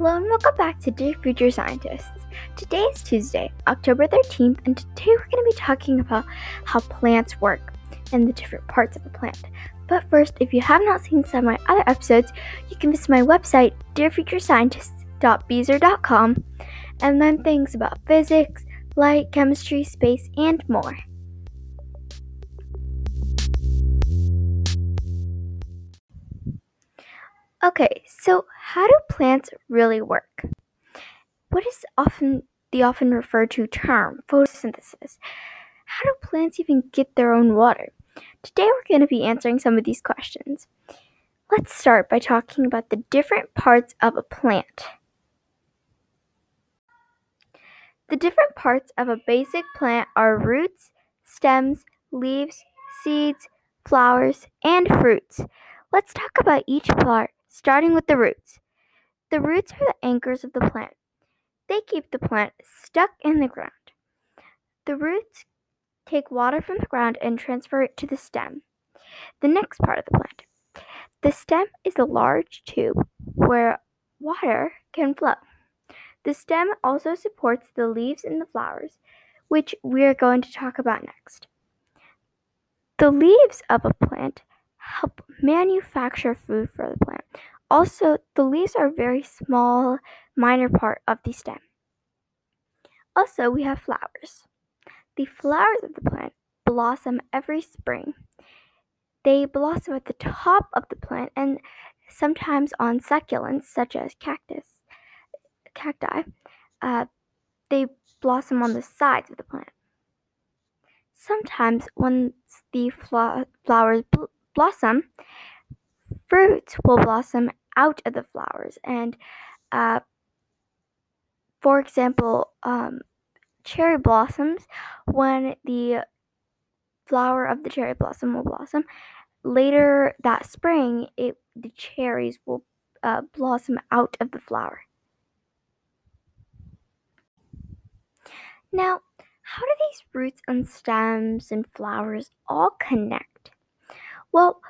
Hello and welcome back to Dear Future Scientists. Today is Tuesday, October 13th, and today we're going to be talking about how plants work and the different parts of a plant. But first, if you have not seen some of my other episodes, you can visit my website, dearfuturescientists.beezer.com, and learn things about physics, light, chemistry, space, and more. Okay, so how do plants really work? What is often the often referred to term photosynthesis? How do plants even get their own water? Today we're going to be answering some of these questions. Let's start by talking about the different parts of a plant. The different parts of a basic plant are roots, stems, leaves, seeds, flowers, and fruits. Let's talk about each part starting with the roots. The roots are the anchors of the plant. They keep the plant stuck in the ground. The roots take water from the ground and transfer it to the stem. The next part of the plant. The stem is a large tube where water can flow. The stem also supports the leaves and the flowers, which we are going to talk about next. The leaves of a plant help manufacture food for the plant. Also, the leaves are a very small, minor part of the stem. Also, we have flowers. The flowers of the plant blossom every spring. They blossom at the top of the plant and sometimes on succulents such as cactus, cacti. Uh, they blossom on the sides of the plant. Sometimes, once the flowers bl- blossom, fruits will blossom out of the flowers. And uh, for example, um, cherry blossoms, when the flower of the cherry blossom will blossom, later that spring, it the cherries will uh, blossom out of the flower. Now, how do these roots and stems and flowers all connect? Well,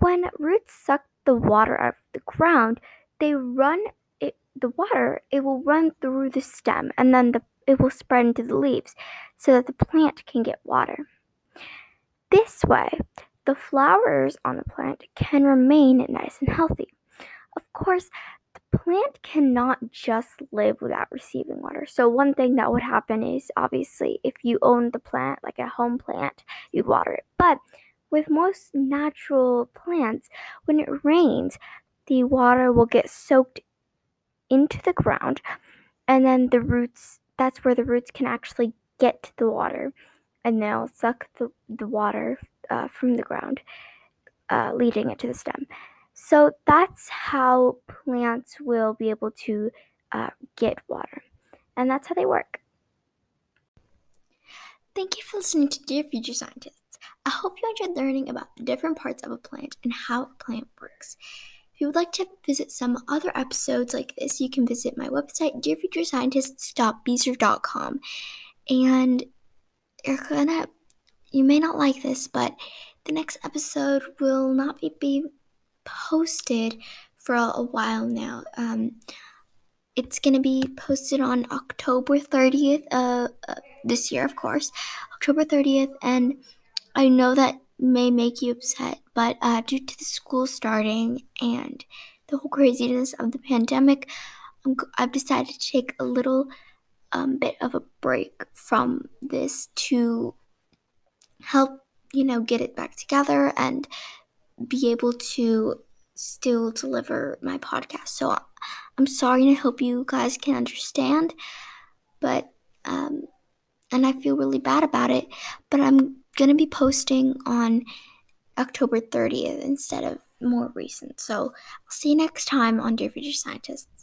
when roots suck the water out of the ground, they run it the water, it will run through the stem and then the it will spread into the leaves so that the plant can get water. This way, the flowers on the plant can remain nice and healthy. Of course, the plant cannot just live without receiving water. So, one thing that would happen is obviously if you own the plant, like a home plant, you'd water it. But with most natural plants, when it rains, the water will get soaked into the ground, and then the roots that's where the roots can actually get to the water, and they'll suck the, the water uh, from the ground, uh, leading it to the stem. So that's how plants will be able to uh, get water, and that's how they work. Thank you for listening to Dear Future Scientists. I hope you enjoyed learning about the different parts of a plant and how a plant works. If you would like to visit some other episodes like this, you can visit my website, dearfuturescientists.beezer.com. And you're gonna, you may not like this, but the next episode will not be, be posted for a, while now. Um, it's gonna be posted on October 30th uh, uh, this year, of course, October 30th, and I know that may make you upset, but uh, due to the school starting and the whole craziness of the pandemic, i have decided to take a little um, bit of a break from this to help, you know, get it back together and be able to still deliver my podcast. So I'm sorry and I hope you guys can understand, but, um, and I feel really bad about it, but I'm going to be posting on October 30th instead of more recent. So I'll see you next time on Dear Future Scientists.